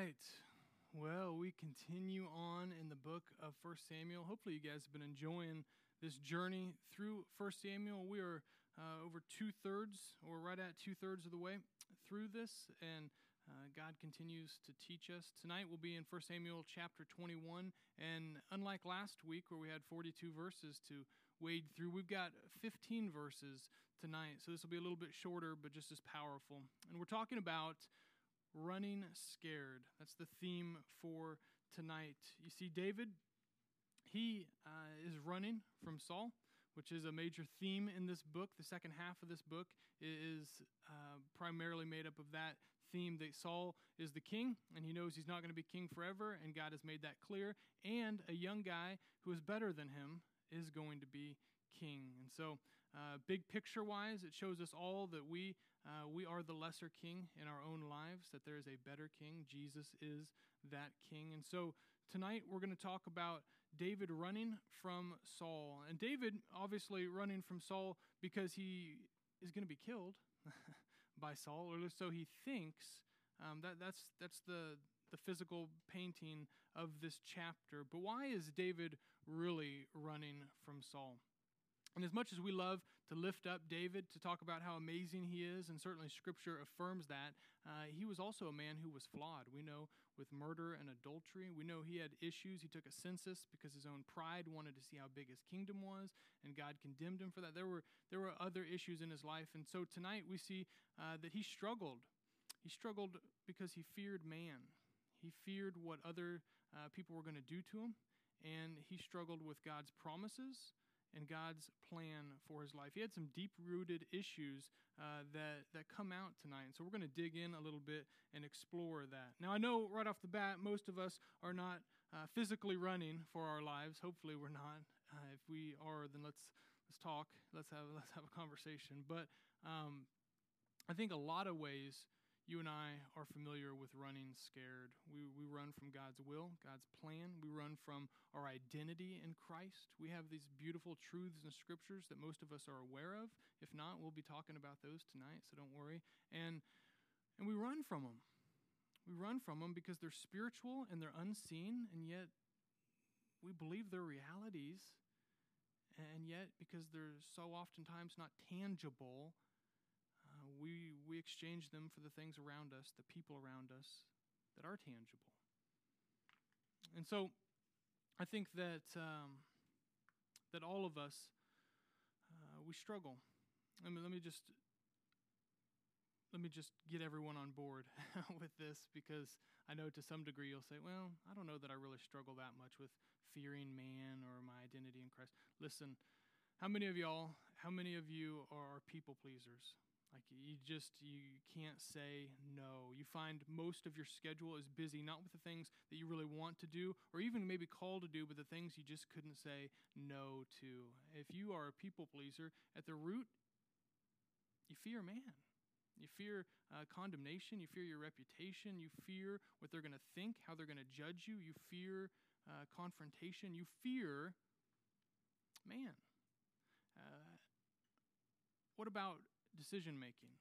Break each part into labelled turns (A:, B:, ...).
A: right. Well, we continue on in the book of First Samuel. Hopefully, you guys have been enjoying this journey through First Samuel. We are uh, over two thirds, or right at two thirds of the way through this, and uh, God continues to teach us. Tonight we'll be in 1 Samuel chapter 21, and unlike last week where we had 42 verses to wade through, we've got 15 verses tonight. So this will be a little bit shorter, but just as powerful. And we're talking about running scared. That's the theme for tonight. You see, David, he uh, is running from Saul, which is a major theme in this book. The second half of this book is uh, primarily made up of that theme that Saul is the king, and he knows he's not going to be king forever, and God has made that clear. And a young guy who is better than him is going to be king. And so, uh, big picture wise, it shows us all that we uh, we are the lesser king in our own lives, that there is a better king. Jesus is that king. And so tonight we're going to talk about David running from Saul. And David, obviously, running from Saul because he is going to be killed by Saul, or so he thinks. Um, that, that's, that's the, the physical painting of this chapter. But why is David really running from Saul? And as much as we love to lift up David, to talk about how amazing he is, and certainly scripture affirms that, uh, he was also a man who was flawed. We know with murder and adultery, we know he had issues. He took a census because his own pride wanted to see how big his kingdom was, and God condemned him for that. There were, there were other issues in his life. And so tonight we see uh, that he struggled. He struggled because he feared man, he feared what other uh, people were going to do to him, and he struggled with God's promises and God's plan for his life. He had some deep rooted issues uh, that, that come out tonight. And so we're going to dig in a little bit and explore that. Now, I know right off the bat, most of us are not uh, physically running for our lives. Hopefully, we're not. Uh, if we are, then let's, let's talk. Let's have, let's have a conversation. But um, I think a lot of ways you and I are familiar with running scared. We, we run from God's will, God's plan. We run from our identity in Christ. We have these beautiful truths and scriptures that most of us are aware of. If not, we'll be talking about those tonight, so don't worry. And, and we run from them. We run from them because they're spiritual and they're unseen, and yet we believe they're realities. And yet, because they're so oftentimes not tangible, we, we exchange them for the things around us, the people around us that are tangible. And so I think that, um, that all of us, uh, we struggle. I mean, let me just let me just get everyone on board with this because I know to some degree you'll say, well, I don't know that I really struggle that much with fearing man or my identity in Christ. Listen, how many of y'all, how many of you are people pleasers? Like you just you can't say no. You find most of your schedule is busy not with the things that you really want to do or even maybe called to do but the things you just couldn't say no to. If you are a people pleaser at the root you fear man. You fear uh, condemnation, you fear your reputation, you fear what they're going to think, how they're going to judge you, you fear uh, confrontation, you fear man. Uh, what about decision making.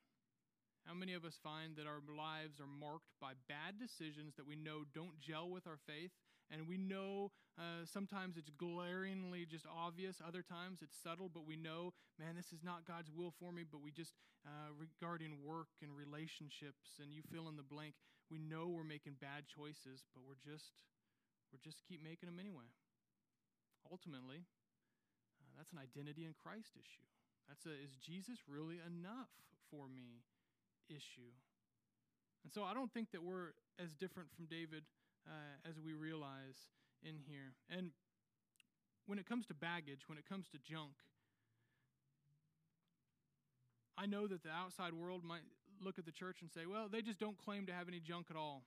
A: How many of us find that our lives are marked by bad decisions that we know don't gel with our faith? And we know uh, sometimes it's glaringly just obvious, other times it's subtle, but we know, man, this is not God's will for me. But we just, uh, regarding work and relationships, and you fill in the blank, we know we're making bad choices, but we're just, we're just keep making them anyway. Ultimately, uh, that's an identity in Christ issue. That's a is Jesus really enough for me issue. And so I don't think that we're as different from David uh, as we realize in here. And when it comes to baggage, when it comes to junk, I know that the outside world might look at the church and say, well, they just don't claim to have any junk at all.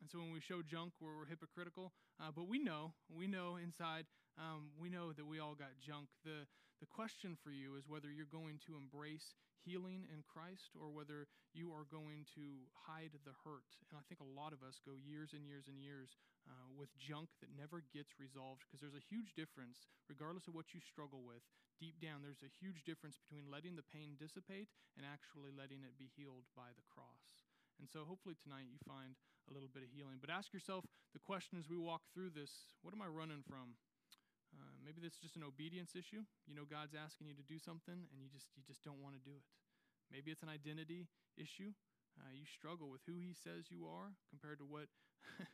A: And so when we show junk, we're, we're hypocritical. Uh, but we know, we know inside, um, we know that we all got junk. The, the question for you is whether you're going to embrace healing in Christ or whether you are going to hide the hurt. And I think a lot of us go years and years and years uh, with junk that never gets resolved because there's a huge difference, regardless of what you struggle with. Deep down, there's a huge difference between letting the pain dissipate and actually letting it be healed by the cross. And so hopefully tonight you find a little bit of healing. But ask yourself the question as we walk through this what am I running from? Uh, maybe is just an obedience issue. You know, God's asking you to do something, and you just you just don't want to do it. Maybe it's an identity issue. Uh, you struggle with who He says you are compared to what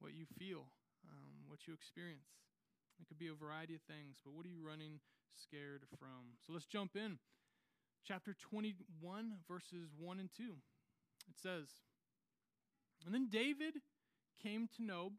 A: what you feel, um, what you experience. It could be a variety of things, but what are you running scared from? So let's jump in. Chapter 21, verses 1 and 2. It says, And then David came to Nob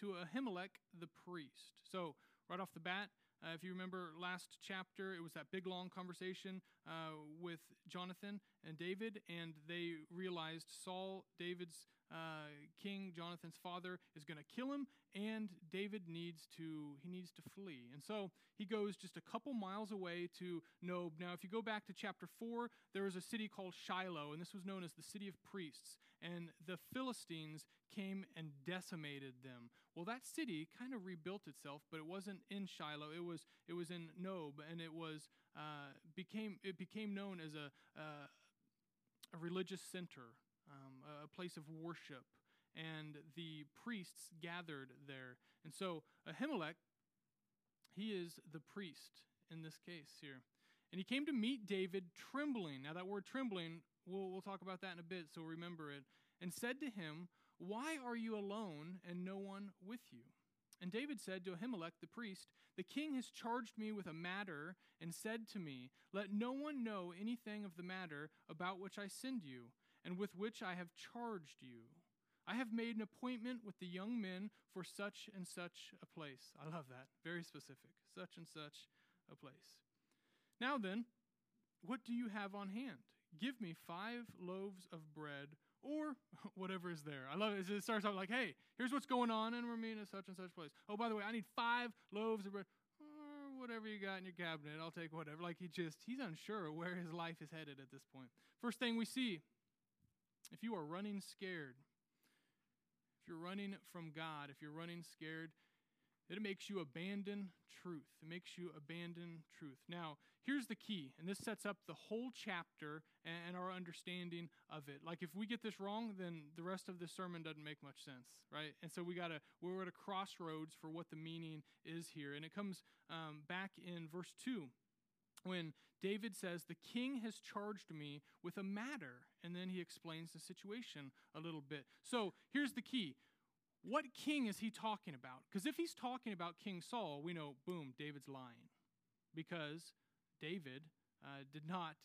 A: to Ahimelech the priest. So, right off the bat, uh, if you remember last chapter, it was that big long conversation uh, with Jonathan and David, and they realized Saul, David's uh, king, Jonathan's father, is going to kill him, and David needs to he needs to flee. And so he goes just a couple miles away to Nob. Now, if you go back to chapter four, there was a city called Shiloh, and this was known as the city of priests. And the Philistines came and decimated them. Well, that city kind of rebuilt itself, but it wasn't in Shiloh. It was it was in Nob, and it was uh, became it became known as a uh, a religious center, um, a place of worship, and the priests gathered there. And so Ahimelech, he is the priest in this case here. And he came to meet David trembling. Now, that word trembling, we'll, we'll talk about that in a bit, so remember it. And said to him, Why are you alone and no one with you? And David said to Ahimelech the priest, The king has charged me with a matter and said to me, Let no one know anything of the matter about which I send you, and with which I have charged you. I have made an appointment with the young men for such and such a place. I love that. Very specific. Such and such a place. Now then, what do you have on hand? Give me five loaves of bread or whatever is there. I love it. It starts out like, hey, here's what's going on, and we're meeting at such and such place. Oh, by the way, I need five loaves of bread. Or whatever you got in your cabinet, I'll take whatever. Like he just, he's unsure where his life is headed at this point. First thing we see if you are running scared, if you're running from God, if you're running scared, it makes you abandon truth. It makes you abandon truth. Now, here's the key, and this sets up the whole chapter and our understanding of it. Like, if we get this wrong, then the rest of the sermon doesn't make much sense, right? And so we gotta we're at a crossroads for what the meaning is here, and it comes um, back in verse two when David says, The king has charged me with a matter. And then he explains the situation a little bit. So here's the key what king is he talking about? Because if he's talking about King Saul, we know, boom, David's lying. Because David uh, did not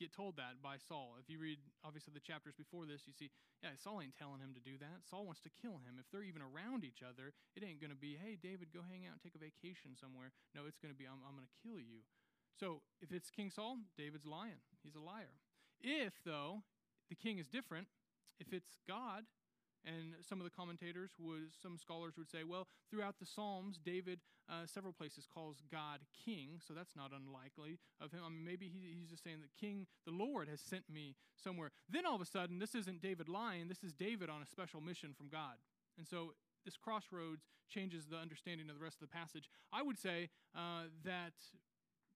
A: get told that by Saul. If you read, obviously, the chapters before this, you see, yeah, Saul ain't telling him to do that. Saul wants to kill him. If they're even around each other, it ain't going to be, hey, David, go hang out and take a vacation somewhere. No, it's going to be, I'm, I'm going to kill you. So if it's King Saul, David's lying. He's a liar. If, though, the king is different, if it's God, and some of the commentators would, some scholars would say, well, throughout the Psalms, David, uh, several places calls God king, so that's not unlikely of him. I mean, maybe he, he's just saying that King, the Lord, has sent me somewhere. Then all of a sudden, this isn't David lying, this is David on a special mission from God. And so this crossroads changes the understanding of the rest of the passage. I would say uh, that,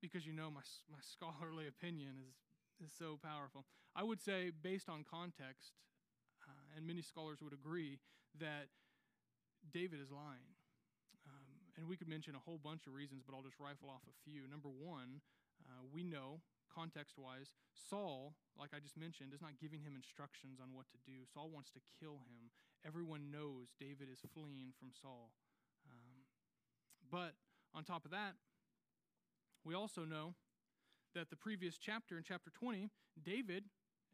A: because you know my, my scholarly opinion is, is so powerful, I would say, based on context, and many scholars would agree that David is lying. Um, and we could mention a whole bunch of reasons, but I'll just rifle off a few. Number one, uh, we know, context wise, Saul, like I just mentioned, is not giving him instructions on what to do. Saul wants to kill him. Everyone knows David is fleeing from Saul. Um, but on top of that, we also know that the previous chapter, in chapter 20, David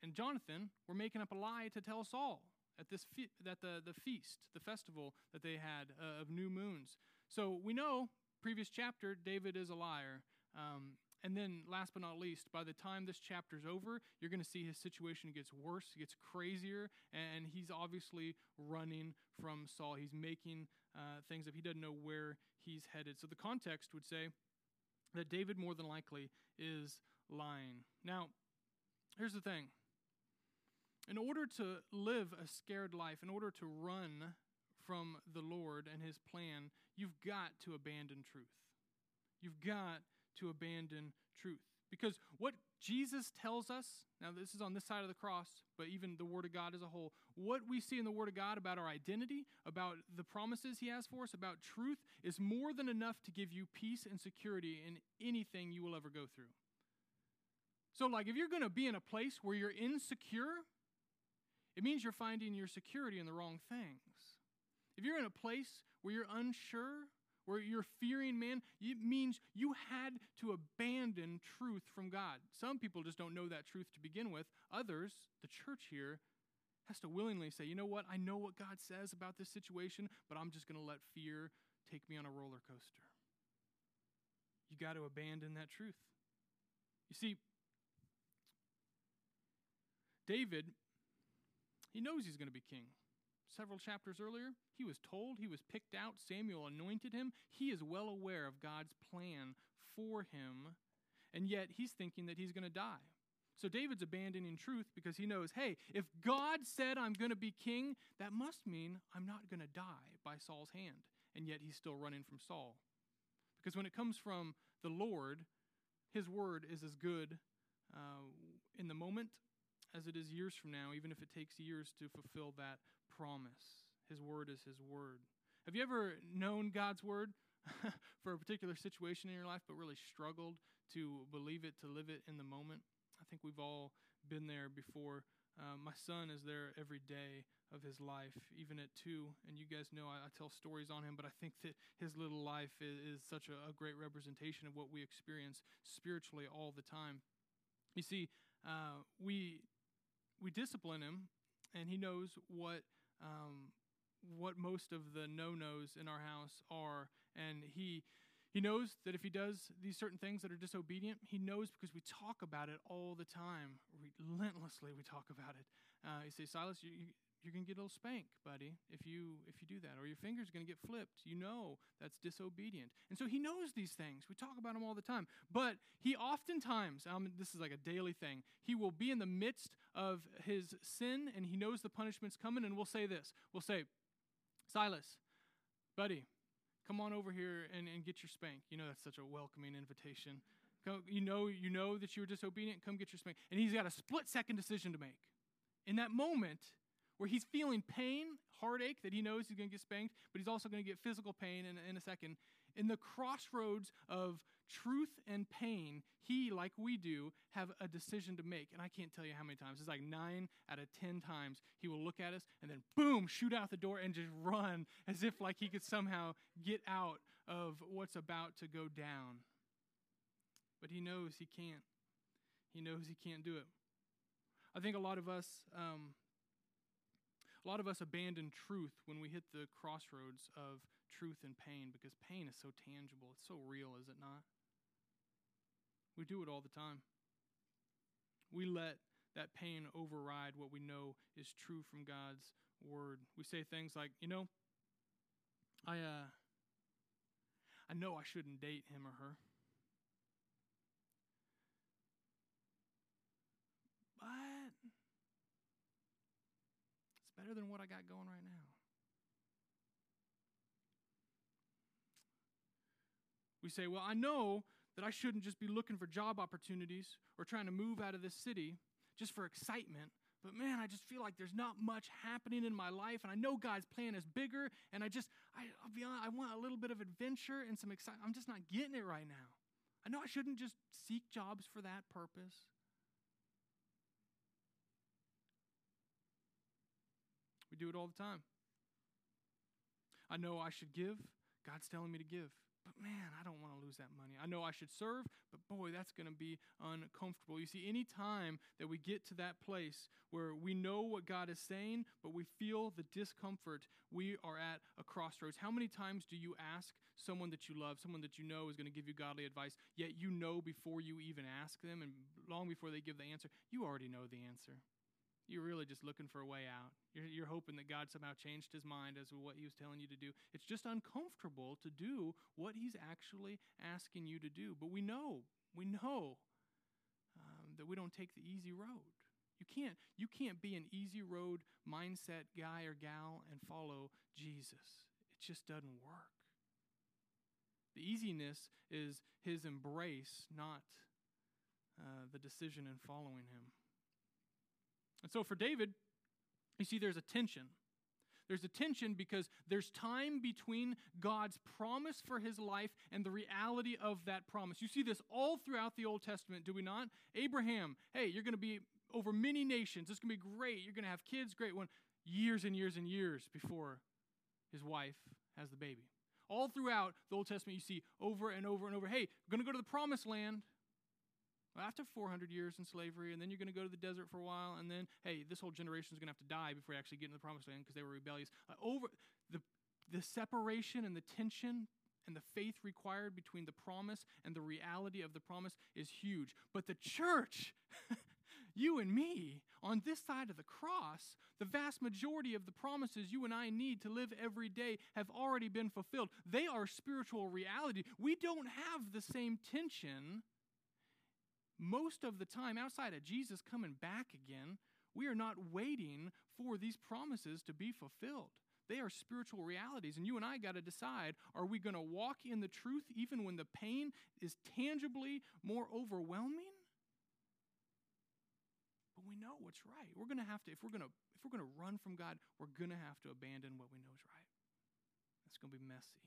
A: and Jonathan were making up a lie to tell Saul at this fe- at the, the feast, the festival that they had uh, of new moons. So we know, previous chapter, David is a liar. Um, and then, last but not least, by the time this chapter's over, you're going to see his situation gets worse, gets crazier, and he's obviously running from Saul. He's making uh, things up. He doesn't know where he's headed. So the context would say that David more than likely is lying. Now, here's the thing in order to live a scared life, in order to run from the Lord and his plan, you've got to abandon truth. You've got to abandon truth. Because what Jesus tells us, now this is on this side of the cross, but even the Word of God as a whole, what we see in the Word of God about our identity, about the promises He has for us, about truth, is more than enough to give you peace and security in anything you will ever go through. So, like, if you're going to be in a place where you're insecure, it means you're finding your security in the wrong things. If you're in a place where you're unsure, where you're fearing man, it means you had to abandon truth from God. Some people just don't know that truth to begin with. Others, the church here, has to willingly say, you know what, I know what God says about this situation, but I'm just going to let fear take me on a roller coaster. You got to abandon that truth. You see, David, he knows he's going to be king several chapters earlier, he was told, he was picked out, Samuel anointed him. He is well aware of God's plan for him, and yet he's thinking that he's going to die. So David's abandoning truth because he knows, hey, if God said I'm going to be king, that must mean I'm not going to die by Saul's hand. And yet he's still running from Saul. Because when it comes from the Lord, his word is as good uh, in the moment as it is years from now, even if it takes years to fulfill that promise. His word is His word. Have you ever known God's word for a particular situation in your life, but really struggled to believe it, to live it in the moment? I think we've all been there before. Uh, my son is there every day of his life, even at two. And you guys know I, I tell stories on him, but I think that his little life is, is such a, a, great representation of what we experience spiritually all the time. You see, uh, we we discipline him, and he knows what um, what most of the no-nos in our house are, and he he knows that if he does these certain things that are disobedient, he knows because we talk about it all the time, relentlessly. We talk about it. Uh, you say, Silas, you, you, you're going to get a little spank, buddy, if you if you do that, or your finger's going to get flipped. You know that's disobedient, and so he knows these things. We talk about them all the time, but he oftentimes, um, this is like a daily thing. He will be in the midst of his sin, and he knows the punishment's coming, and we'll say this: We'll say, Silas, buddy, come on over here and, and get your spank. You know that's such a welcoming invitation. Come, you know you know that you were disobedient. Come get your spank, and he's got a split second decision to make. In that moment where he's feeling pain, heartache that he knows he's going to get spanked, but he's also going to get physical pain in, in a second. In the crossroads of truth and pain, he, like we do, have a decision to make. And I can't tell you how many times. It's like nine out of ten times he will look at us and then boom, shoot out the door and just run as if like he could somehow get out of what's about to go down. But he knows he can't. He knows he can't do it. I think a lot of us um, a lot of us abandon truth when we hit the crossroads of truth and pain because pain is so tangible. It's so real, is it not? We do it all the time. We let that pain override what we know is true from God's word. We say things like, you know, I uh I know I shouldn't date him or her. Better than what I got going right now. We say, well, I know that I shouldn't just be looking for job opportunities or trying to move out of this city just for excitement. But man, I just feel like there's not much happening in my life, and I know God's plan is bigger, and I just, I, will be honest, I want a little bit of adventure and some excitement. I'm just not getting it right now. I know I shouldn't just seek jobs for that purpose. We do it all the time. I know I should give. God's telling me to give. But man, I don't want to lose that money. I know I should serve, but boy, that's going to be uncomfortable. You see, any time that we get to that place where we know what God is saying, but we feel the discomfort, we are at a crossroads. How many times do you ask someone that you love, someone that you know is going to give you godly advice, yet you know before you even ask them and long before they give the answer, you already know the answer? You're really just looking for a way out. You're, you're hoping that God somehow changed his mind as to what he was telling you to do. It's just uncomfortable to do what he's actually asking you to do. But we know, we know um, that we don't take the easy road. You can't, you can't be an easy road mindset guy or gal and follow Jesus. It just doesn't work. The easiness is his embrace, not uh, the decision in following him. And so for David, you see, there's a tension. There's a tension because there's time between God's promise for his life and the reality of that promise. You see this all throughout the Old Testament, do we not? Abraham, hey, you're going to be over many nations. It's going to be great. You're going to have kids, great one. Years and years and years before his wife has the baby. All throughout the Old Testament, you see over and over and over hey, we're going to go to the promised land. After 400 years in slavery, and then you're going to go to the desert for a while, and then, hey, this whole generation is going to have to die before you actually get into the promised land because they were rebellious. Uh, over the, the separation and the tension and the faith required between the promise and the reality of the promise is huge. But the church, you and me, on this side of the cross, the vast majority of the promises you and I need to live every day have already been fulfilled. They are spiritual reality. We don't have the same tension most of the time, outside of Jesus coming back again, we are not waiting for these promises to be fulfilled. They are spiritual realities, and you and I got to decide are we going to walk in the truth even when the pain is tangibly more overwhelming? But we know what's right. We're going to have to if we're going to if we're going to run from God, we're going to have to abandon what we know is right. It's going to be messy.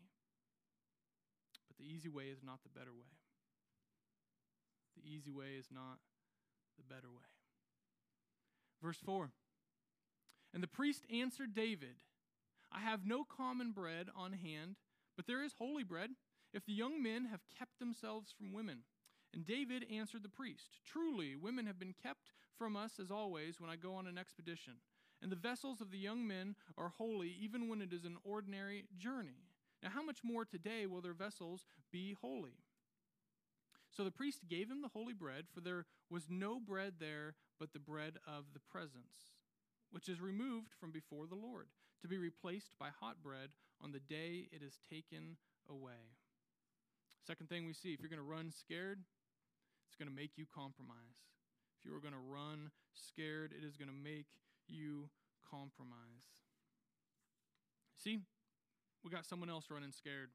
A: But the easy way is not the better way. The easy way is not the better way. Verse 4 And the priest answered David, I have no common bread on hand, but there is holy bread, if the young men have kept themselves from women. And David answered the priest, Truly, women have been kept from us as always when I go on an expedition. And the vessels of the young men are holy, even when it is an ordinary journey. Now, how much more today will their vessels be holy? So the priest gave him the holy bread, for there was no bread there but the bread of the presence, which is removed from before the Lord, to be replaced by hot bread on the day it is taken away. Second thing we see if you're going to run scared, it's going to make you compromise. If you are going to run scared, it is going to make you compromise. See, we got someone else running scared.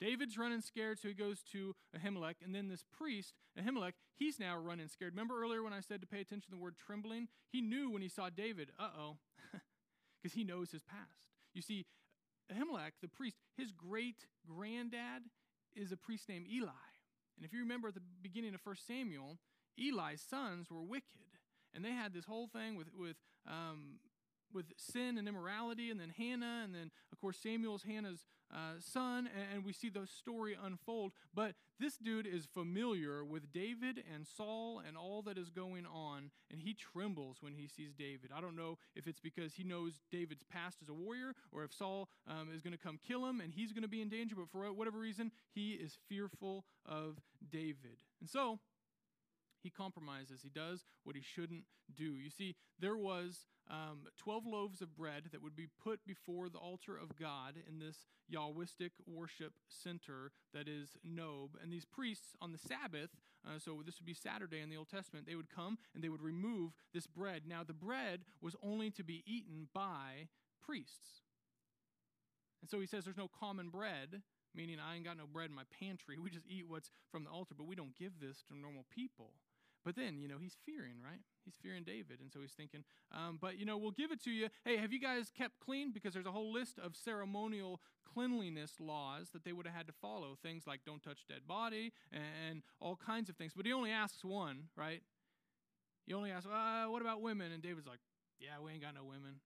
A: David's running scared, so he goes to Ahimelech. And then this priest, Ahimelech, he's now running scared. Remember earlier when I said to pay attention to the word trembling? He knew when he saw David, uh oh, because he knows his past. You see, Ahimelech, the priest, his great granddad is a priest named Eli. And if you remember at the beginning of 1 Samuel, Eli's sons were wicked. And they had this whole thing with, with um, with sin and immorality, and then Hannah, and then, of course, Samuel's Hannah's uh, son, and we see the story unfold. But this dude is familiar with David and Saul and all that is going on, and he trembles when he sees David. I don't know if it's because he knows David's past as a warrior, or if Saul um, is going to come kill him and he's going to be in danger, but for whatever reason, he is fearful of David. And so, he compromises. He does what he shouldn't do. You see, there was um, 12 loaves of bread that would be put before the altar of God in this Yahwistic worship center that is Nob. And these priests on the Sabbath, uh, so this would be Saturday in the Old Testament, they would come and they would remove this bread. Now, the bread was only to be eaten by priests. And so he says there's no common bread, meaning I ain't got no bread in my pantry. We just eat what's from the altar, but we don't give this to normal people. But then, you know, he's fearing, right? He's fearing David. And so he's thinking, um, but, you know, we'll give it to you. Hey, have you guys kept clean? Because there's a whole list of ceremonial cleanliness laws that they would have had to follow. Things like don't touch dead body and all kinds of things. But he only asks one, right? He only asks, uh, what about women? And David's like, yeah, we ain't got no women.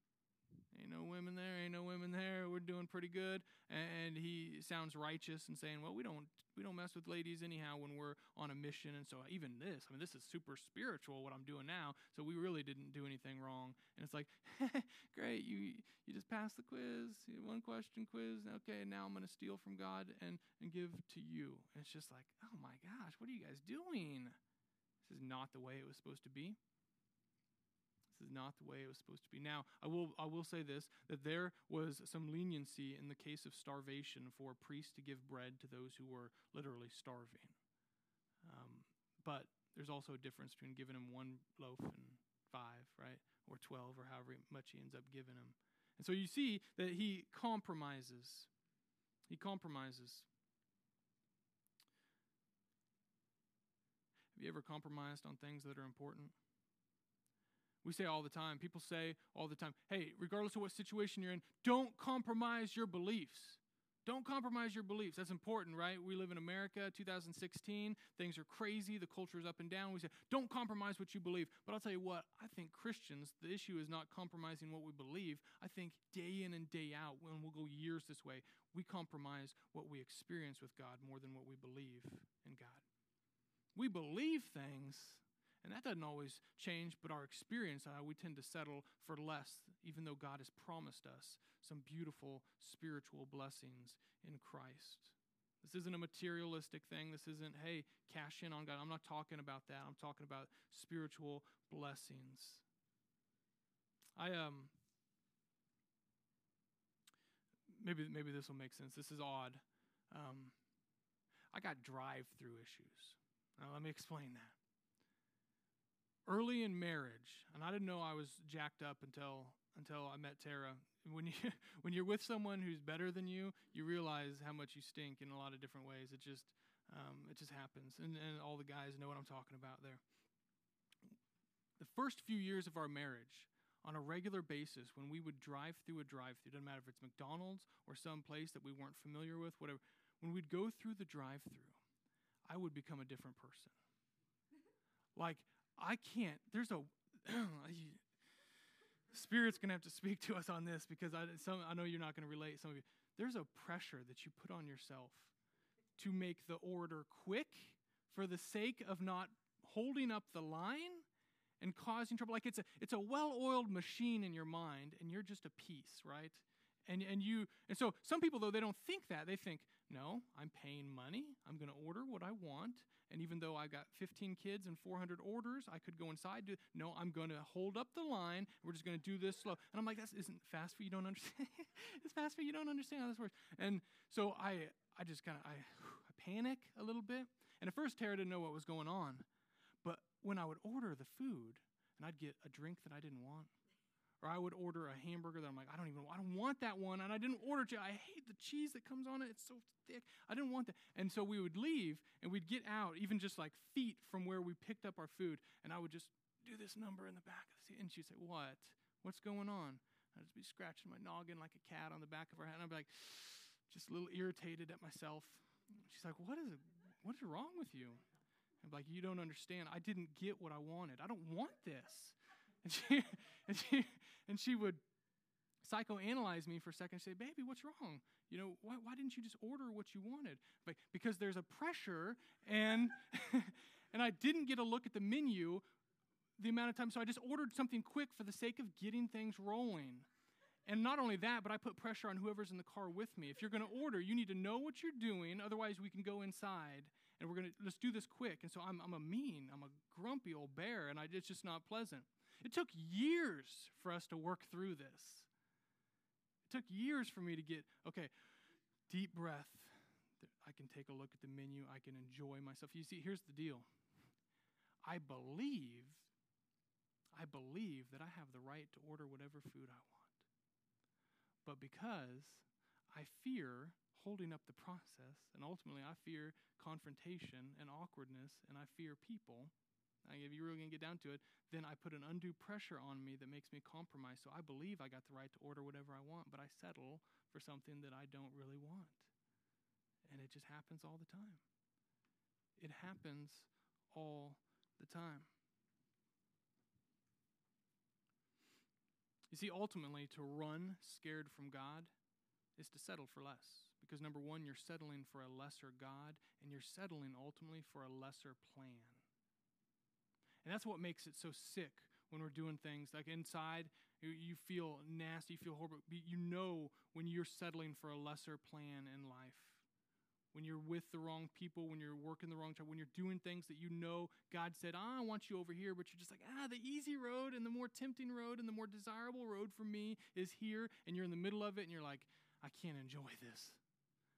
A: Ain't no women there, ain't no women there. We're doing pretty good. And he sounds righteous and saying, Well, we don't we don't mess with ladies anyhow when we're on a mission. And so uh, even this, I mean, this is super spiritual what I'm doing now. So we really didn't do anything wrong. And it's like, great, you you just passed the quiz, one question quiz. Okay, now I'm gonna steal from God and and give to you. And it's just like, oh my gosh, what are you guys doing? This is not the way it was supposed to be. Is not the way it was supposed to be. Now, I will, I will say this that there was some leniency in the case of starvation for priests to give bread to those who were literally starving. Um, but there's also a difference between giving him one loaf and five, right? Or 12, or however much he ends up giving him. And so you see that he compromises. He compromises. Have you ever compromised on things that are important? We say all the time, people say all the time, hey, regardless of what situation you're in, don't compromise your beliefs. Don't compromise your beliefs. That's important, right? We live in America, 2016. Things are crazy. The culture is up and down. We say, don't compromise what you believe. But I'll tell you what, I think Christians, the issue is not compromising what we believe. I think day in and day out, when we'll go years this way, we compromise what we experience with God more than what we believe in God. We believe things, and that doesn't always change, but our experience, uh, we tend to settle for less, even though God has promised us some beautiful spiritual blessings in Christ. This isn't a materialistic thing. This isn't, hey, cash in on God. I'm not talking about that. I'm talking about spiritual blessings. I um maybe maybe this will make sense. This is odd. Um, I got drive-through issues. Now let me explain that early in marriage, and I didn't know I was jacked up until until I met Tara. When you when you're with someone who's better than you, you realize how much you stink in a lot of different ways. It just um, it just happens, and, and all the guys know what I'm talking about there. The first few years of our marriage, on a regular basis, when we would drive through a drive-through, doesn't matter if it's McDonald's or some place that we weren't familiar with, whatever. When we'd go through the drive-through, I would become a different person. Like I can't. There's a Spirit's to have to speak to us on this because I, some, I know you're not to relate, some of you. There's a pressure that you put on yourself to make the order quick for the sake of not holding up the line and causing trouble. Like it's a, it's a well oiled machine in your mind, and you're just a piece, right? And, and you and so some people though they don't think that they think no i'm paying money. I'm going to order what i want. And even though I've got 15 kids and 400 orders i could go inside no i'm going to hold up the line. We're just going to do this slow. And i'm like this isn't fast food you don't understand? It's fast food you don't understand how this works. And so i i just kind of I, I panic a little bit. And at first tara didn't know what was going on. But when i would order the food and i'd get a drink that i didn't want or I would order a hamburger that I'm like, I don't even, I don't want that one, and I didn't order it. I hate the cheese that comes on it; it's so thick. I didn't want that. And so we would leave, and we'd get out, even just like feet from where we picked up our food, and I would just do this number in the back of the seat, and she'd say, "What? What's going on?" I'd just be scratching my noggin like a cat on the back of her head, and I'd be like, just a little irritated at myself. She's like, "What is it? What is wrong with you?" I'm like, "You don't understand. I didn't get what I wanted. I don't want this." And she, and she, and she would psychoanalyze me for a second and say, Baby, what's wrong? You know, why, why didn't you just order what you wanted? Like, because there's a pressure, and, and I didn't get a look at the menu the amount of time, so I just ordered something quick for the sake of getting things rolling. And not only that, but I put pressure on whoever's in the car with me. If you're going to order, you need to know what you're doing, otherwise, we can go inside and we're going to let's do this quick. And so I'm, I'm a mean, I'm a grumpy old bear, and I, it's just not pleasant. It took years for us to work through this. It took years for me to get, okay, deep breath. I can take a look at the menu. I can enjoy myself. You see, here's the deal. I believe, I believe that I have the right to order whatever food I want. But because I fear holding up the process, and ultimately I fear confrontation and awkwardness, and I fear people, if you're really going to get down to it, then I put an undue pressure on me that makes me compromise. So I believe I got the right to order whatever I want, but I settle for something that I don't really want. And it just happens all the time. It happens all the time. You see, ultimately, to run scared from God is to settle for less. Because number one, you're settling for a lesser God, and you're settling ultimately for a lesser plan. And that's what makes it so sick when we're doing things. Like inside you feel nasty you feel horrible you know when you're settling for a lesser plan in life. When you're with the wrong people when you're working the wrong job when you're doing things that you know god said ah, i want you over here but you're just like ah the easy road and the more tempting road and the more desirable road for me is here and you're in the middle of it and you're like i can't enjoy this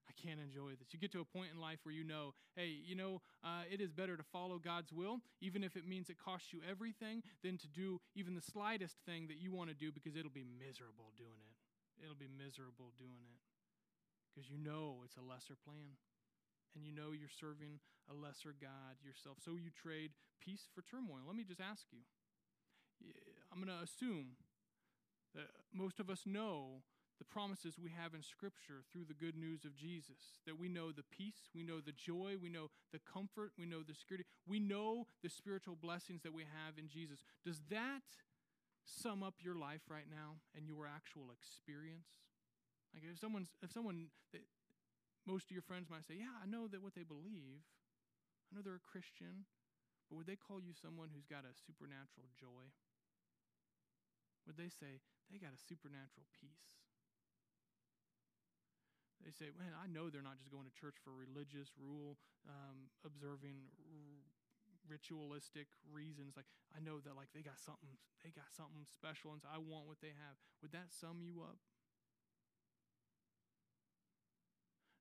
A: I can't enjoy this. You get to a point in life where you know, hey, you know, uh, it is better to follow God's will, even if it means it costs you everything, than to do even the slightest thing that you want to do because it'll be miserable doing it. It'll be miserable doing it because you know it's a lesser plan. and you know you're serving a lesser God yourself. So you trade peace for turmoil. Let me just ask you. I'm going to assume that most of us know the promises we have in Scripture through the good news of Jesus. That we know the peace, we know the joy, we know the comfort, we know the security, we know the spiritual blessings that we have in Jesus. Does that sum up your life right now and your actual experience? Like if someone's if someone that most of your friends might say, "Yeah, I know that what they believe. I know they're a Christian." But would they call you someone who's got a supernatural joy? Would they say they got a supernatural peace? They say, man, I know they're not just going to church for religious, rule um, observing, r- ritualistic reasons. Like I know that like they got something, they got something special, and so I want what they have. Would that sum you up?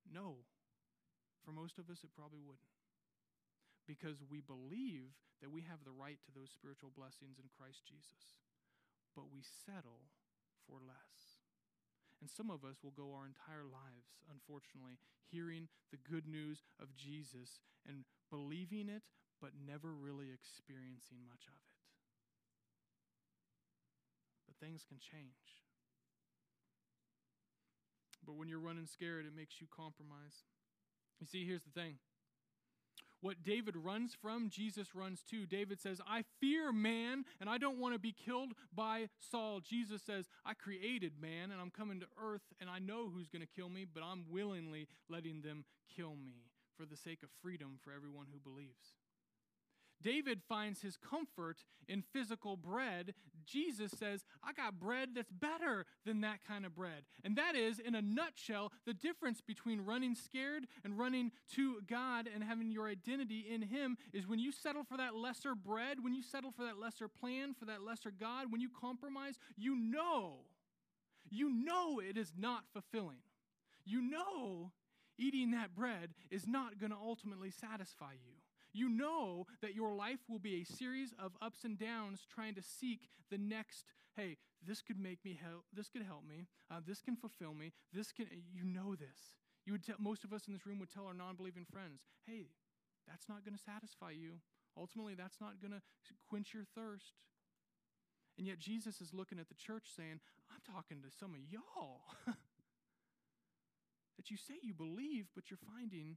A: No. For most of us, it probably wouldn't. Because we believe that we have the right to those spiritual blessings in Christ Jesus, but we settle for less. And some of us will go our entire lives, unfortunately, hearing the good news of Jesus and believing it, but never really experiencing much of it. But things can change. But when you're running scared, it makes you compromise. You see, here's the thing what David runs from, Jesus runs to. David says, I fear man, and I don't want to be killed by Saul. Jesus says, I created man, and I'm coming to earth, and I know who's going to kill me, but I'm willingly letting them kill me for the sake of freedom for everyone who believes. David finds his comfort in physical bread. Jesus says, I got bread that's better than that kind of bread. And that is, in a nutshell, the difference between running scared and running to God and having your identity in Him is when you settle for that lesser bread, when you settle for that lesser plan, for that lesser God, when you compromise, you know, you know it is not fulfilling. You know eating that bread is not going to ultimately satisfy you you know that your life will be a series of ups and downs trying to seek the next hey this could make me help this could help me uh, this can fulfill me this can you know this. You would tell most of us in this room would tell our non-believing friends hey that's not going to satisfy you. Ultimately that's not going to quench your thirst. And yet jesus is looking at the church saying i'm talking to some of y'all that you say you believe but you're finding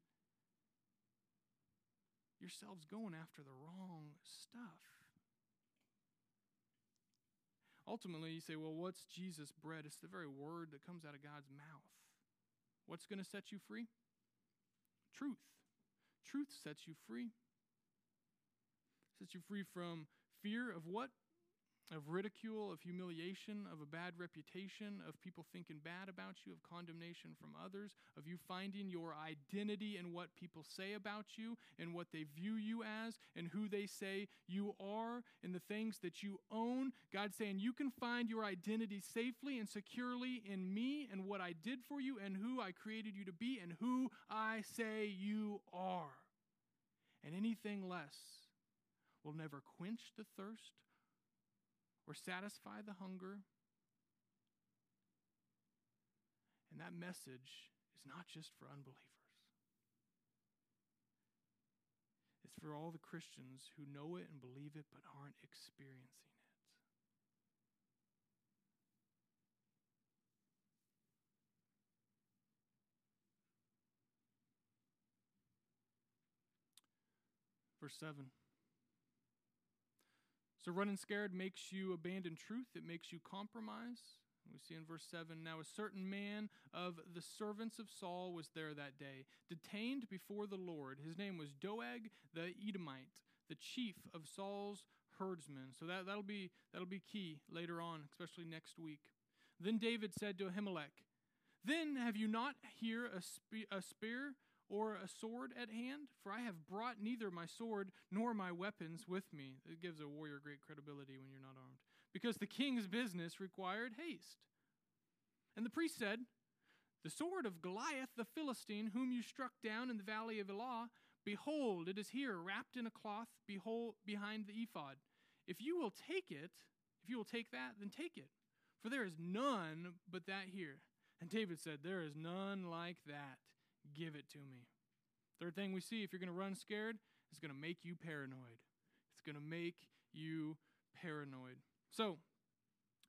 A: yourselves going after the wrong stuff. Ultimately, you say, well, what's Jesus' bread? It's the very word that comes out of God's mouth. What's going to set you free? Truth. Truth sets you free. Sets you free from fear of what? Of ridicule, of humiliation, of a bad reputation, of people thinking bad about you, of condemnation from others, of you finding your identity in what people say about you, and what they view you as, and who they say you are, and the things that you own. God's saying you can find your identity safely and securely in me and what I did for you, and who I created you to be, and who I say you are. And anything less will never quench the thirst or satisfy the hunger. And that message is not just for unbelievers, it's for all the Christians who know it and believe it but aren't experiencing it. Verse 7. So running scared makes you abandon truth, it makes you compromise. We see in verse 7 Now a certain man of the servants of Saul was there that day, detained before the Lord. His name was Doeg the Edomite, the chief of Saul's herdsmen. So that, that'll, be, that'll be key later on, especially next week. Then David said to Ahimelech, Then have you not here a, spe- a spear or a sword at hand? For I have brought neither my sword nor my weapons with me. It gives a warrior great credibility when you're not armed. Because the king's business required haste. And the priest said, The sword of Goliath the Philistine, whom you struck down in the valley of Elah, behold, it is here, wrapped in a cloth, behold, behind the ephod. If you will take it, if you will take that, then take it. For there is none but that here. And David said, There is none like that. Give it to me. Third thing we see if you're going to run scared, it's going to make you paranoid. It's going to make you paranoid. So,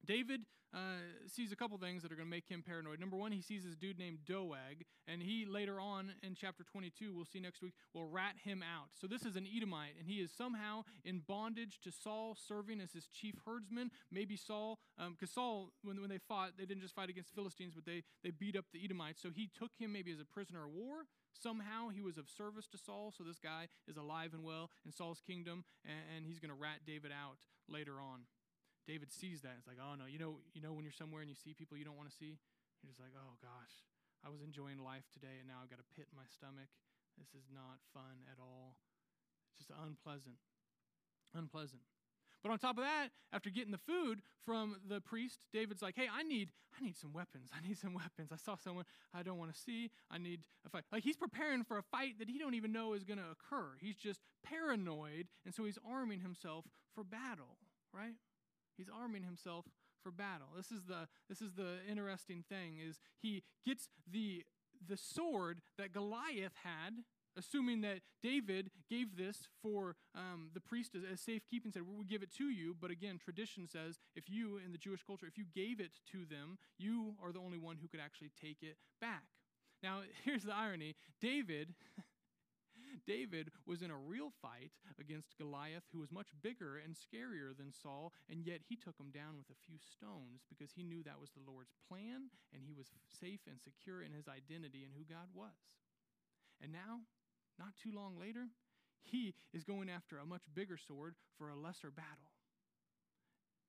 A: David uh, sees a couple things that are going to make him paranoid. Number one, he sees this dude named Doeg, and he later on in chapter 22, we'll see next week, will rat him out. So this is an Edomite, and he is somehow in bondage to Saul, serving as his chief herdsman. Maybe Saul, because um, Saul, when, when they fought, they didn't just fight against the Philistines, but they, they beat up the Edomites. So he took him maybe as a prisoner of war. Somehow he was of service to Saul, so this guy is alive and well in Saul's kingdom, and, and he's going to rat David out later on. David sees that. It's like, oh no, you know, you know when you're somewhere and you see people you don't want to see, you're just like, oh gosh, I was enjoying life today and now I've got a pit in my stomach. This is not fun at all. It's just unpleasant. Unpleasant. But on top of that, after getting the food from the priest, David's like, "Hey, I need, I need some weapons. I need some weapons. I saw someone I don't want to see. I need a fight." Like he's preparing for a fight that he don't even know is going to occur. He's just paranoid, and so he's arming himself for battle. Right? He's arming himself for battle. This is the this is the interesting thing is he gets the the sword that Goliath had, assuming that David gave this for um, the priest as, as safekeeping, said, We'll give it to you." But again, tradition says if you in the Jewish culture, if you gave it to them, you are the only one who could actually take it back. Now, here's the irony: David. David was in a real fight against Goliath, who was much bigger and scarier than Saul, and yet he took him down with a few stones because he knew that was the Lord's plan, and he was safe and secure in his identity and who God was. And now, not too long later, he is going after a much bigger sword for a lesser battle.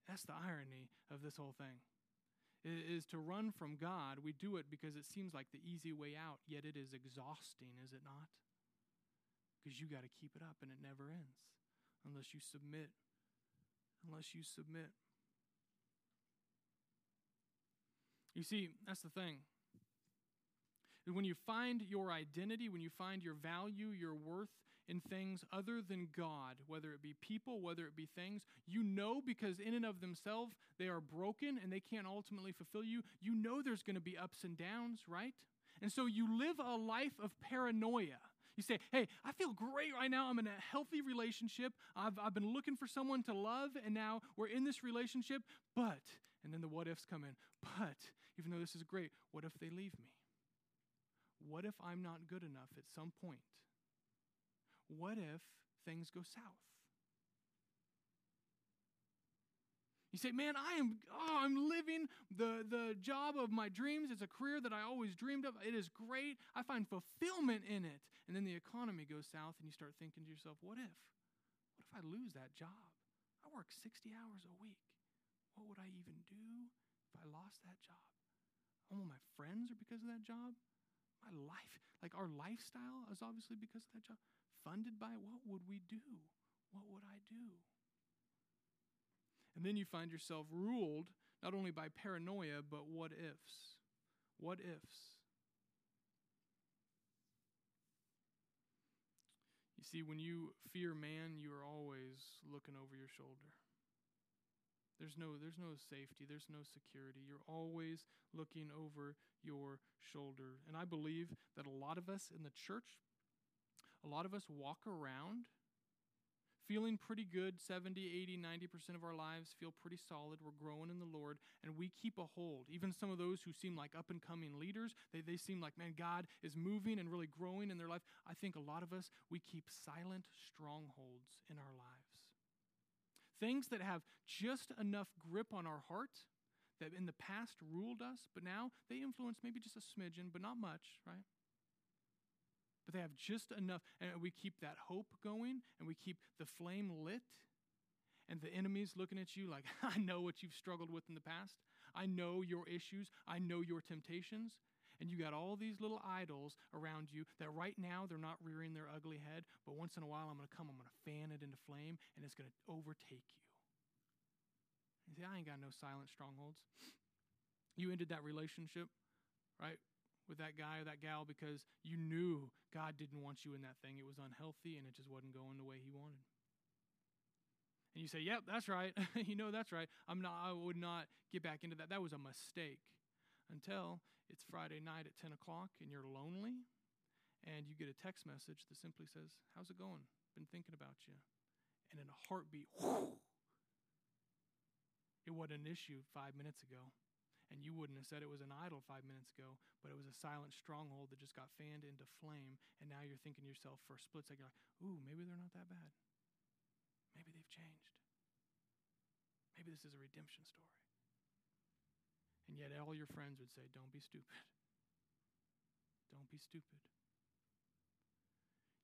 A: That's the irony of this whole thing. Is to run from God. We do it because it seems like the easy way out, yet it is exhausting, is it not? Because you got to keep it up and it never ends unless you submit. Unless you submit. You see, that's the thing. When you find your identity, when you find your value, your worth in things other than God, whether it be people, whether it be things, you know because in and of themselves they are broken and they can't ultimately fulfill you. You know there's going to be ups and downs, right? And so you live a life of paranoia. You say, hey, I feel great right now. I'm in a healthy relationship. I've, I've been looking for someone to love, and now we're in this relationship. But, and then the what ifs come in. But, even though this is great, what if they leave me? What if I'm not good enough at some point? What if things go south? You say, man, I am, oh, I'm living the, the job of my dreams. It's a career that I always dreamed of. It is great. I find fulfillment in it. And then the economy goes south, and you start thinking to yourself, what if? What if I lose that job? I work 60 hours a week. What would I even do if I lost that job? All my friends are because of that job. My life, like our lifestyle, is obviously because of that job. Funded by what would we do? What would I do? And then you find yourself ruled not only by paranoia, but what ifs. What ifs? You see, when you fear man, you are always looking over your shoulder. There's no, there's no safety, there's no security. You're always looking over your shoulder. And I believe that a lot of us in the church, a lot of us walk around feeling pretty good 70, 80, 90% of our lives, feel pretty solid. We're growing in the Lord, and we keep a hold. Even some of those who seem like up and coming leaders, they, they seem like, man, God is moving and really growing in their life. I think a lot of us, we keep silent strongholds in our lives. Things that have just enough grip on our heart that in the past ruled us, but now they influence maybe just a smidgen, but not much, right? But they have just enough. And we keep that hope going and we keep the flame lit. And the enemy's looking at you like, I know what you've struggled with in the past. I know your issues. I know your temptations. And you got all these little idols around you that right now they're not rearing their ugly head, but once in a while I'm going to come, I'm going to fan it into flame, and it's going to overtake you. You say, I ain't got no silent strongholds. You ended that relationship, right? With that guy or that gal because you knew God didn't want you in that thing. It was unhealthy and it just wasn't going the way He wanted. And you say, "Yep, that's right. you know that's right. I'm not. I would not get back into that. That was a mistake." Until it's Friday night at 10 o'clock and you're lonely and you get a text message that simply says, How's it going? Been thinking about you. And in a heartbeat, whoosh, it wasn't an issue five minutes ago. And you wouldn't have said it was an idol five minutes ago, but it was a silent stronghold that just got fanned into flame. And now you're thinking to yourself for a split second, like, ooh, maybe they're not that bad. Maybe they've changed. Maybe this is a redemption story. And yet all your friends would say, don't be stupid. Don't be stupid.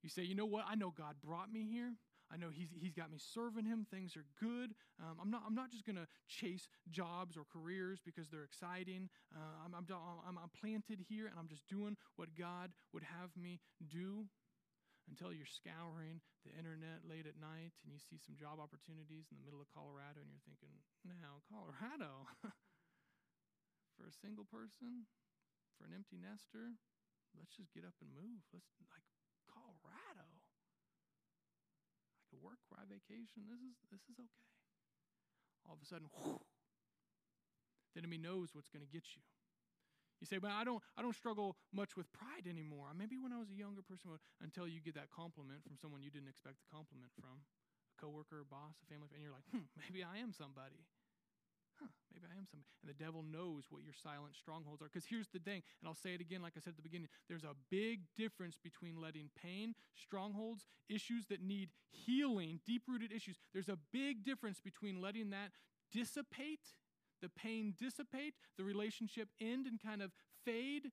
A: You say, you know what? I know God brought me here. I know he's, he's got me serving him. Things are good. Um, I'm, not, I'm not just going to chase jobs or careers because they're exciting. Uh, I'm, I'm, I'm, I'm planted here and I'm just doing what God would have me do until you're scouring the internet late at night and you see some job opportunities in the middle of Colorado and you're thinking, now, Colorado, for a single person, for an empty nester, let's just get up and move. Let's, like, Colorado work, where I vacation. This is this is okay. All of a sudden, whew, the enemy knows what's going to get you. You say, "But I don't I don't struggle much with pride anymore." Maybe when I was a younger person, until you get that compliment from someone you didn't expect the compliment from, a coworker, a boss, a family, and you're like, "Hmm, maybe I am somebody." Huh, maybe I am somebody. And the devil knows what your silent strongholds are. Because here's the thing, and I'll say it again, like I said at the beginning there's a big difference between letting pain, strongholds, issues that need healing, deep rooted issues, there's a big difference between letting that dissipate, the pain dissipate, the relationship end and kind of fade.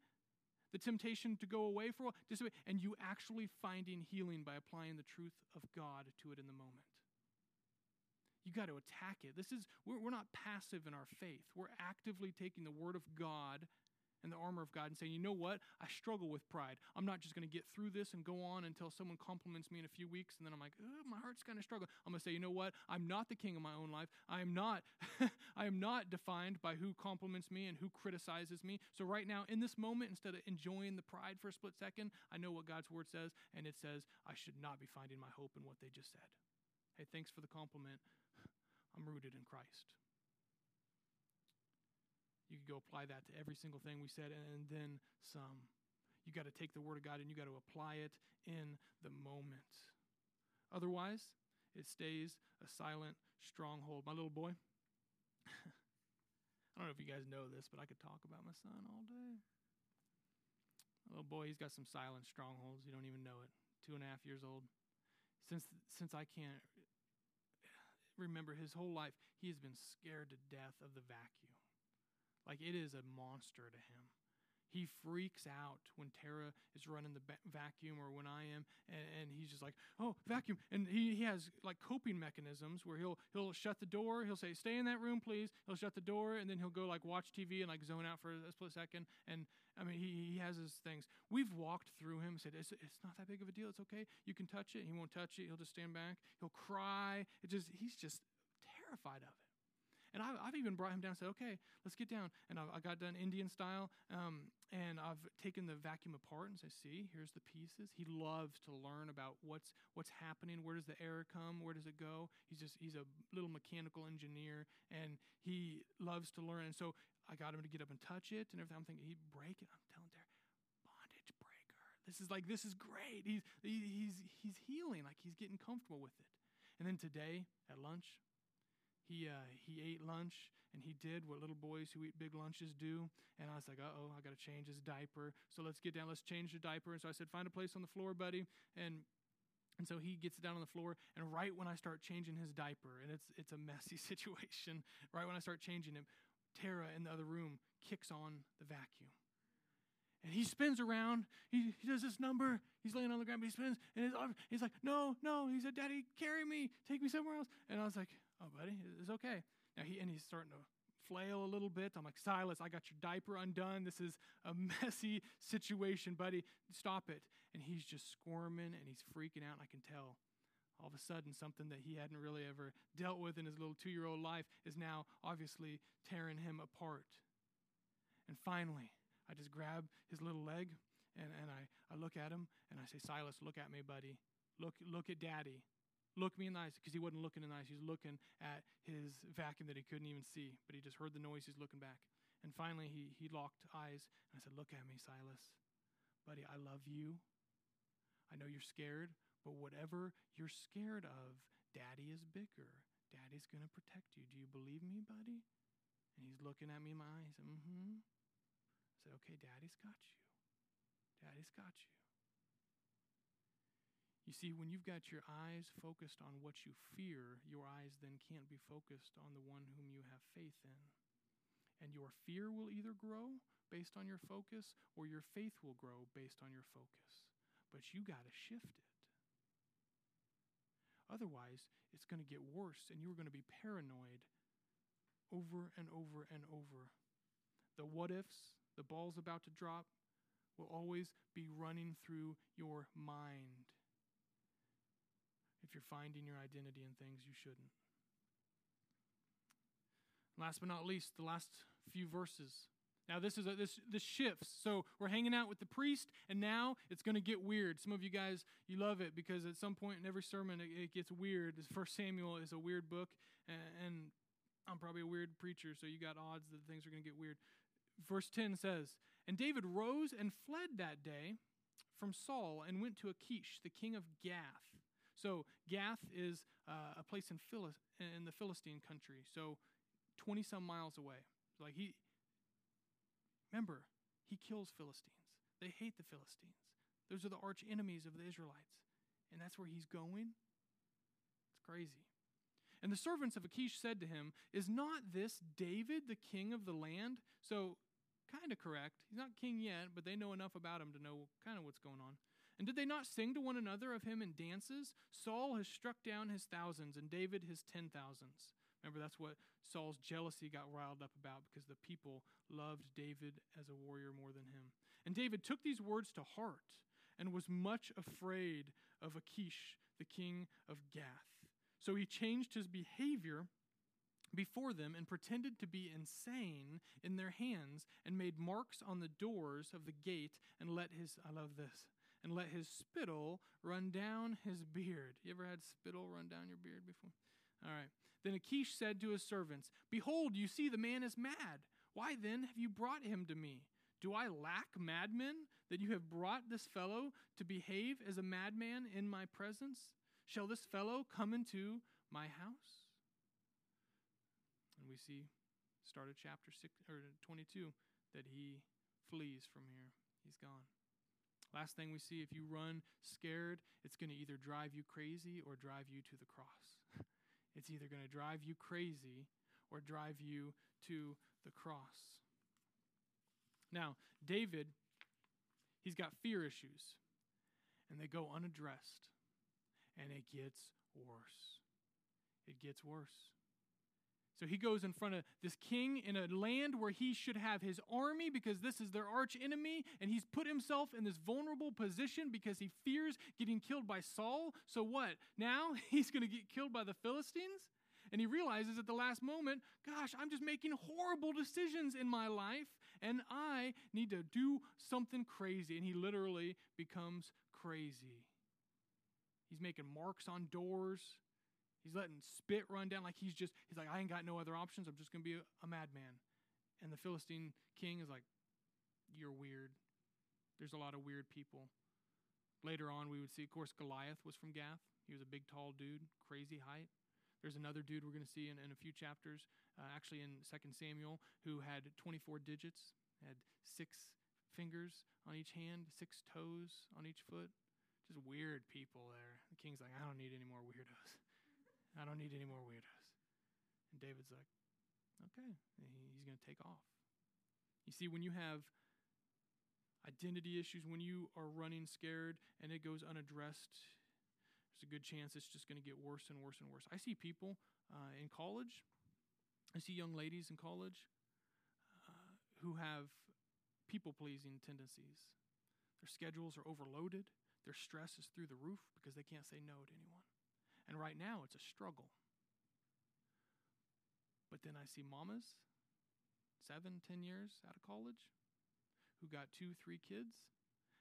A: The temptation to go away for a while, dissipate, and you actually finding healing by applying the truth of God to it in the moment. You got to attack it. This is, we're, we're not passive in our faith. We're actively taking the word of God and the armor of God and saying, you know what? I struggle with pride. I'm not just going to get through this and go on until someone compliments me in a few weeks and then I'm like, my heart's kind of struggle. I'm going to say, you know what? I'm not the king of my own life. I am not I am not defined by who compliments me and who criticizes me. So right now in this moment instead of enjoying the pride for a split second, I know what God's word says and it says I should not be finding my hope in what they just said. Hey, thanks for the compliment. I'm rooted in Christ. You could go apply that to every single thing we said and then some. You got to take the Word of God and you got to apply it in the moment. Otherwise, it stays a silent stronghold. My little boy, I don't know if you guys know this, but I could talk about my son all day. My little boy, he's got some silent strongholds. You don't even know it. Two and a half years old. Since, since I can't remember his whole life, he has been scared to death of the vacuum. Like it is a monster to him. He freaks out when Tara is running the ba- vacuum or when I am, and, and, he's just like, "Oh, vacuum!" And he, he has like coping mechanisms where he'll he'll shut the door. He'll say, "Stay in that room, please." He'll shut the door, and then he'll go like watch TV and like zone out for a split second. And I mean, he, he has his things. We've walked through him, said, it's, "It's not that big of a deal. It's okay. You can touch it." He won't touch it. He'll just stand back. He'll cry. It just he's just terrified of it. And I, have even brought him down and said, okay, let's get down. And I, I got done Indian style, um, and I've taken the vacuum apart and say, see, here's the pieces. He loves to learn about what's what's happening. Where does the air come? Where does it go? He's just he's a little mechanical engineer, and he loves to learn. And so I got him to get up and touch it and everything. I'm thinking he'd break it. I'm telling Tara, bondage breaker. This is like this is great. He's he's he's healing. Like he's getting comfortable with it. And then today at lunch, he uh, he ate lunch and he did what little boys who eat big lunches do. And I was like, uh oh, I got to change his diaper. So let's get down, let's change the diaper. And so I said, find a place on the floor, buddy. And and so he gets down on the floor, and right when I start changing his diaper, and it's it's a messy situation, right when I start changing him, Tara in the other room kicks on the vacuum. And he spins around. He, he does this number. He's laying on the ground, but he spins. And he's, he's like, No, no. He said, Daddy, carry me. Take me somewhere else. And I was like, Oh, buddy, it's okay. Now he and he's starting to flail a little bit. I'm like, Silas, I got your diaper undone. This is a messy situation, buddy. Stop it. And he's just squirming and he's freaking out. And I can tell all of a sudden something that he hadn't really ever dealt with in his little two year old life is now obviously tearing him apart. And finally, I just grab his little leg and, and I, I look at him and I say, Silas, look at me, buddy. Look, look at daddy. Look me in the eyes, because he wasn't looking in the eyes. He was looking at his vacuum that he couldn't even see, but he just heard the noise. He's looking back. And finally, he, he locked eyes, and I said, Look at me, Silas. Buddy, I love you. I know you're scared, but whatever you're scared of, Daddy is bigger. Daddy's going to protect you. Do you believe me, buddy? And he's looking at me in my eyes. Mm hmm. I said, Okay, Daddy's got you. Daddy's got you. You see, when you've got your eyes focused on what you fear, your eyes then can't be focused on the one whom you have faith in. And your fear will either grow based on your focus or your faith will grow based on your focus. But you got to shift it. Otherwise, it's going to get worse and you're going to be paranoid over and over and over. The what ifs, the ball's about to drop, will always be running through your mind you're finding your identity in things you shouldn't. Last but not least, the last few verses. Now this is a, this this shifts. So we're hanging out with the priest, and now it's going to get weird. Some of you guys you love it because at some point in every sermon it, it gets weird. First Samuel is a weird book, and, and I'm probably a weird preacher, so you got odds that things are going to get weird. Verse 10 says, And David rose and fled that day from Saul and went to Achish, the king of Gath. So Gath is uh, a place in, Philis- in the Philistine country, so 20 some miles away. Like he, remember, he kills Philistines. They hate the Philistines. Those are the arch enemies of the Israelites. And that's where he's going? It's crazy. And the servants of Achish said to him, Is not this David, the king of the land? So, kind of correct. He's not king yet, but they know enough about him to know kind of what's going on. And did they not sing to one another of him in dances? Saul has struck down his thousands, and David his ten thousands. Remember, that's what Saul's jealousy got riled up about because the people loved David as a warrior more than him. And David took these words to heart and was much afraid of Achish, the king of Gath. So he changed his behavior before them and pretended to be insane in their hands and made marks on the doors of the gate and let his, I love this, and let his spittle run down his beard. You ever had spittle run down your beard before? All right. Then Achish said to his servants, Behold, you see the man is mad. Why then have you brought him to me? Do I lack madmen that you have brought this fellow to behave as a madman in my presence? Shall this fellow come into my house? And we see, start at chapter six, or 22, that he flees from here. He's gone. Last thing we see if you run scared, it's going to either drive you crazy or drive you to the cross. it's either going to drive you crazy or drive you to the cross. Now, David, he's got fear issues, and they go unaddressed and it gets worse. It gets worse. So he goes in front of this king in a land where he should have his army because this is their arch enemy, and he's put himself in this vulnerable position because he fears getting killed by Saul. So what? Now he's going to get killed by the Philistines? And he realizes at the last moment, gosh, I'm just making horrible decisions in my life, and I need to do something crazy. And he literally becomes crazy. He's making marks on doors. He's letting spit run down like he's just, he's like, I ain't got no other options. I'm just going to be a, a madman. And the Philistine king is like, You're weird. There's a lot of weird people. Later on, we would see, of course, Goliath was from Gath. He was a big, tall dude, crazy height. There's another dude we're going to see in, in a few chapters, uh, actually in 2 Samuel, who had 24 digits, had six fingers on each hand, six toes on each foot just weird people there. The king's like, I don't need any more weirdos. I don't need any more weirdos. And David's like, okay. He's going to take off. You see, when you have identity issues, when you are running scared and it goes unaddressed, there's a good chance it's just going to get worse and worse and worse. I see people uh, in college, I see young ladies in college uh, who have people pleasing tendencies. Their schedules are overloaded. Their stress is through the roof because they can't say no to anyone. And right now, it's a struggle. But then I see mamas, seven, ten years out of college, who got two, three kids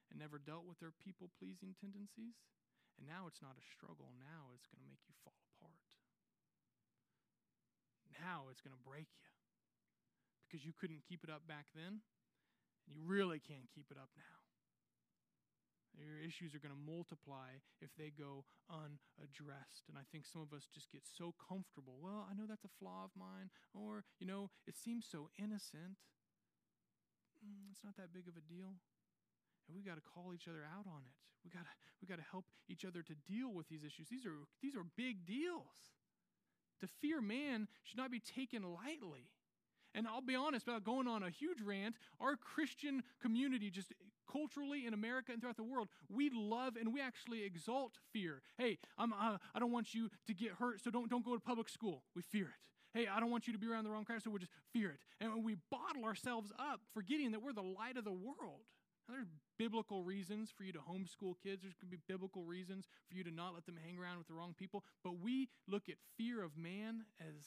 A: and never dealt with their people pleasing tendencies. And now it's not a struggle. Now it's going to make you fall apart. Now it's going to break you because you couldn't keep it up back then, and you really can't keep it up now. Your issues are going to multiply if they go unaddressed. And I think some of us just get so comfortable. Well, I know that's a flaw of mine. Or, you know, it seems so innocent. Mm, it's not that big of a deal. And we got to call each other out on it. We got to we got to help each other to deal with these issues. These are these are big deals. To fear man should not be taken lightly. And I'll be honest, without going on a huge rant, our Christian community, just culturally in America and throughout the world, we love and we actually exalt fear. Hey, I'm, uh, I don't want you to get hurt, so don't, don't go to public school. We fear it. Hey, I don't want you to be around the wrong crowd, so we'll just fear it. And we bottle ourselves up, forgetting that we're the light of the world. Now, there's biblical reasons for you to homeschool kids. There's going to be biblical reasons for you to not let them hang around with the wrong people. But we look at fear of man as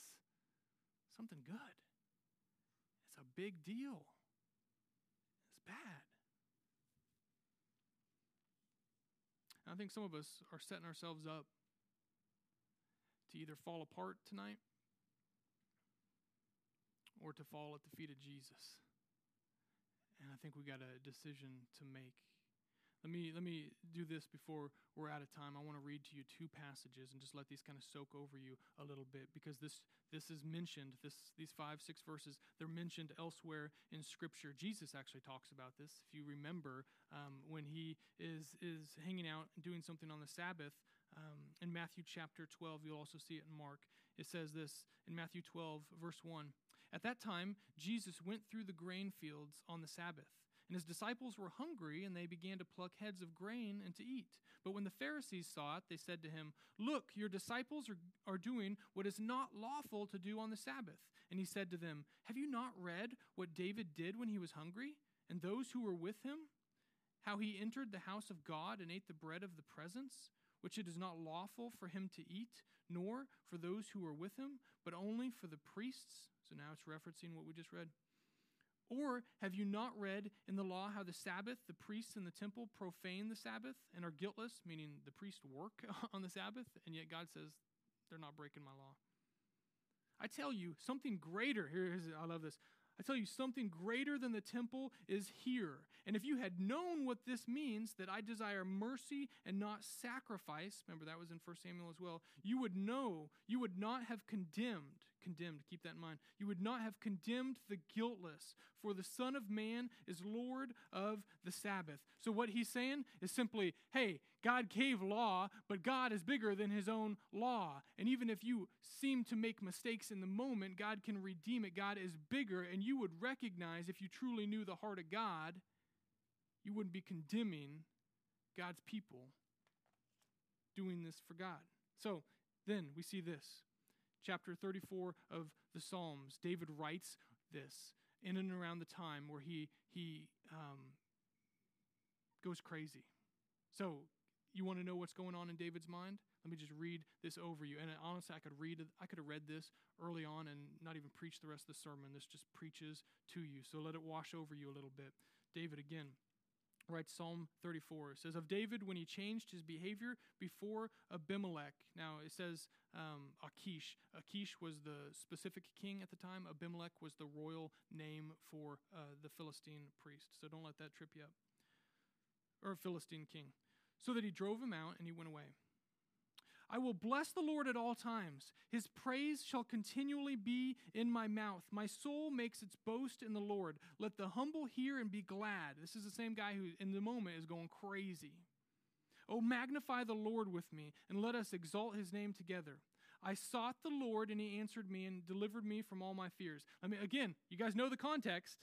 A: something good. It's a big deal. It's bad. I think some of us are setting ourselves up to either fall apart tonight or to fall at the feet of Jesus. And I think we got a decision to make. Let me let me do this before we're out of time. I want to read to you two passages and just let these kind of soak over you a little bit because this this is mentioned. This these five six verses they're mentioned elsewhere in Scripture. Jesus actually talks about this. If you remember um, when he is is hanging out and doing something on the Sabbath um, in Matthew chapter 12, you'll also see it in Mark. It says this in Matthew 12 verse 1. At that time, Jesus went through the grain fields on the Sabbath. And his disciples were hungry, and they began to pluck heads of grain and to eat. But when the Pharisees saw it, they said to him, Look, your disciples are, are doing what is not lawful to do on the Sabbath. And he said to them, Have you not read what David did when he was hungry, and those who were with him? How he entered the house of God and ate the bread of the presence, which it is not lawful for him to eat, nor for those who were with him, but only for the priests. So now it's referencing what we just read. Or have you not read in the law how the Sabbath, the priests in the temple profane the Sabbath and are guiltless, meaning the priests work on the Sabbath, and yet God says they're not breaking my law? I tell you, something greater, here is, I love this. I tell you, something greater than the temple is here. And if you had known what this means, that I desire mercy and not sacrifice, remember that was in 1 Samuel as well, you would know, you would not have condemned condemned. Keep that in mind. You would not have condemned the guiltless, for the Son of Man is Lord of the Sabbath. So, what he's saying is simply, hey, God gave law, but God is bigger than his own law. And even if you seem to make mistakes in the moment, God can redeem it. God is bigger, and you would recognize if you truly knew the heart of God, you wouldn't be condemning God's people doing this for God. So, then we see this chapter 34 of the Psalms, David writes this in and around the time where he, he um, goes crazy. So, you want to know what's going on in David's mind? Let me just read this over you. And honestly, I could read I could have read this early on and not even preach the rest of the sermon. This just preaches to you. So let it wash over you a little bit. David again writes Psalm 34. It says, Of David when he changed his behavior before Abimelech. Now it says um, Achish. Achish was the specific king at the time, Abimelech was the royal name for uh, the Philistine priest. So don't let that trip you up. Or Philistine king. So that he drove him out and he went away. I will bless the Lord at all times. His praise shall continually be in my mouth. My soul makes its boast in the Lord. Let the humble hear and be glad. This is the same guy who, in the moment, is going crazy. Oh, magnify the Lord with me, and let us exalt his name together. I sought the Lord, and he answered me and delivered me from all my fears. I mean, again, you guys know the context.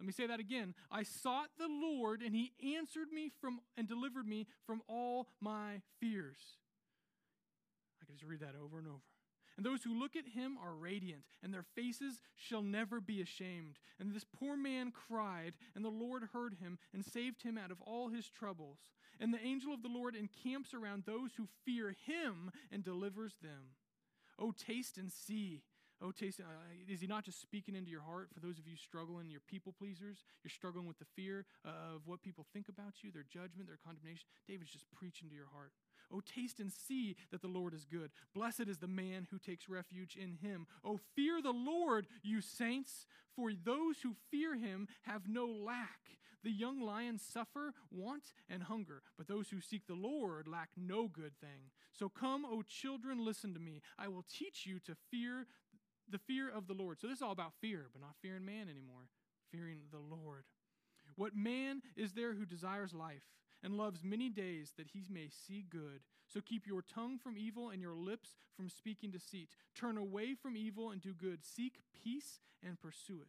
A: Let me say that again. I sought the Lord, and he answered me from and delivered me from all my fears. Just read that over and over. And those who look at him are radiant, and their faces shall never be ashamed. And this poor man cried, and the Lord heard him and saved him out of all his troubles. And the angel of the Lord encamps around those who fear him and delivers them. Oh, taste and see. Oh, taste. Uh, is he not just speaking into your heart for those of you struggling, your people pleasers? You're struggling with the fear of what people think about you, their judgment, their condemnation. David's just preaching to your heart. Oh, taste and see that the Lord is good. Blessed is the man who takes refuge in him. Oh, fear the Lord, you saints, for those who fear him have no lack. The young lions suffer want and hunger, but those who seek the Lord lack no good thing. So come, O children, listen to me. I will teach you to fear the fear of the Lord. So this is all about fear, but not fearing man anymore, fearing the Lord. What man is there who desires life and loves many days that he may see good? So keep your tongue from evil and your lips from speaking deceit. Turn away from evil and do good. Seek peace and pursue it.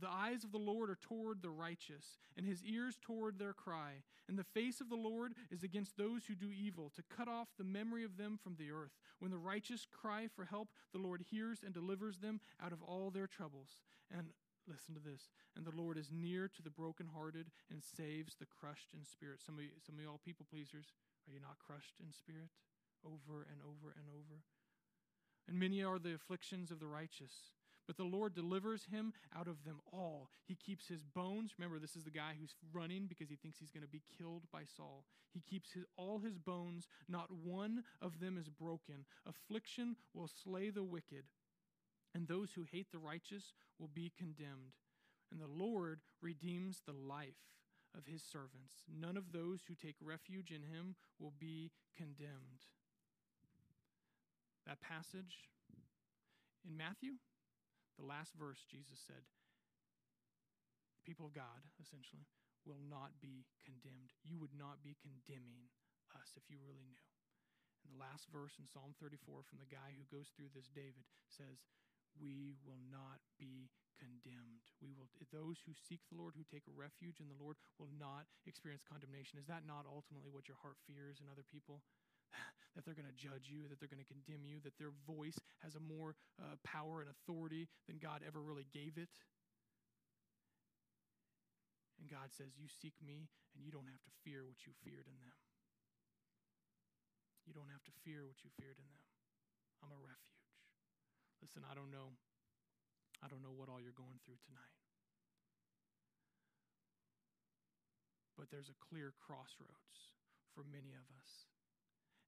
A: The eyes of the Lord are toward the righteous, and his ears toward their cry. And the face of the Lord is against those who do evil, to cut off the memory of them from the earth. When the righteous cry for help, the Lord hears and delivers them out of all their troubles. And listen to this and the Lord is near to the brokenhearted and saves the crushed in spirit. Some of, you, some of y'all people pleasers, are you not crushed in spirit? Over and over and over. And many are the afflictions of the righteous but the Lord delivers him out of them all. He keeps his bones. Remember, this is the guy who's running because he thinks he's going to be killed by Saul. He keeps his, all his bones, not one of them is broken. Affliction will slay the wicked, and those who hate the righteous will be condemned. And the Lord redeems the life of his servants. None of those who take refuge in him will be condemned. That passage in Matthew the last verse, Jesus said, people of God, essentially, will not be condemned. You would not be condemning us if you really knew. And the last verse in Psalm 34 from the guy who goes through this, David, says, We will not be condemned. We will those who seek the Lord, who take refuge in the Lord, will not experience condemnation. Is that not ultimately what your heart fears in other people? That they're going to judge you, that they're going to condemn you, that their voice has a more uh, power and authority than God ever really gave it. And God says, You seek me, and you don't have to fear what you feared in them. You don't have to fear what you feared in them. I'm a refuge. Listen, I don't know. I don't know what all you're going through tonight. But there's a clear crossroads for many of us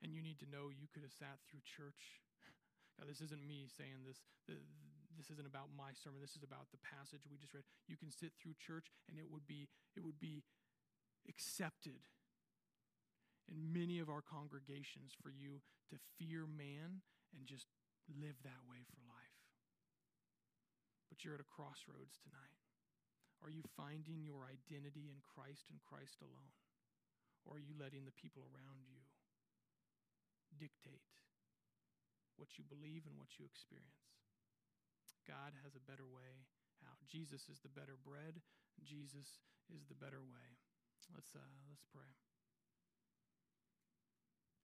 A: and you need to know you could have sat through church. Now, this isn't me saying this. This isn't about my sermon. This is about the passage we just read. You can sit through church, and it would be it would be accepted in many of our congregations for you to fear man and just live that way for life. But you're at a crossroads tonight. Are you finding your identity in Christ and Christ alone? Or are you letting the people around you dictate what you believe and what you experience. God has a better way out. Jesus is the better bread. Jesus is the better way. Let's uh, let's pray.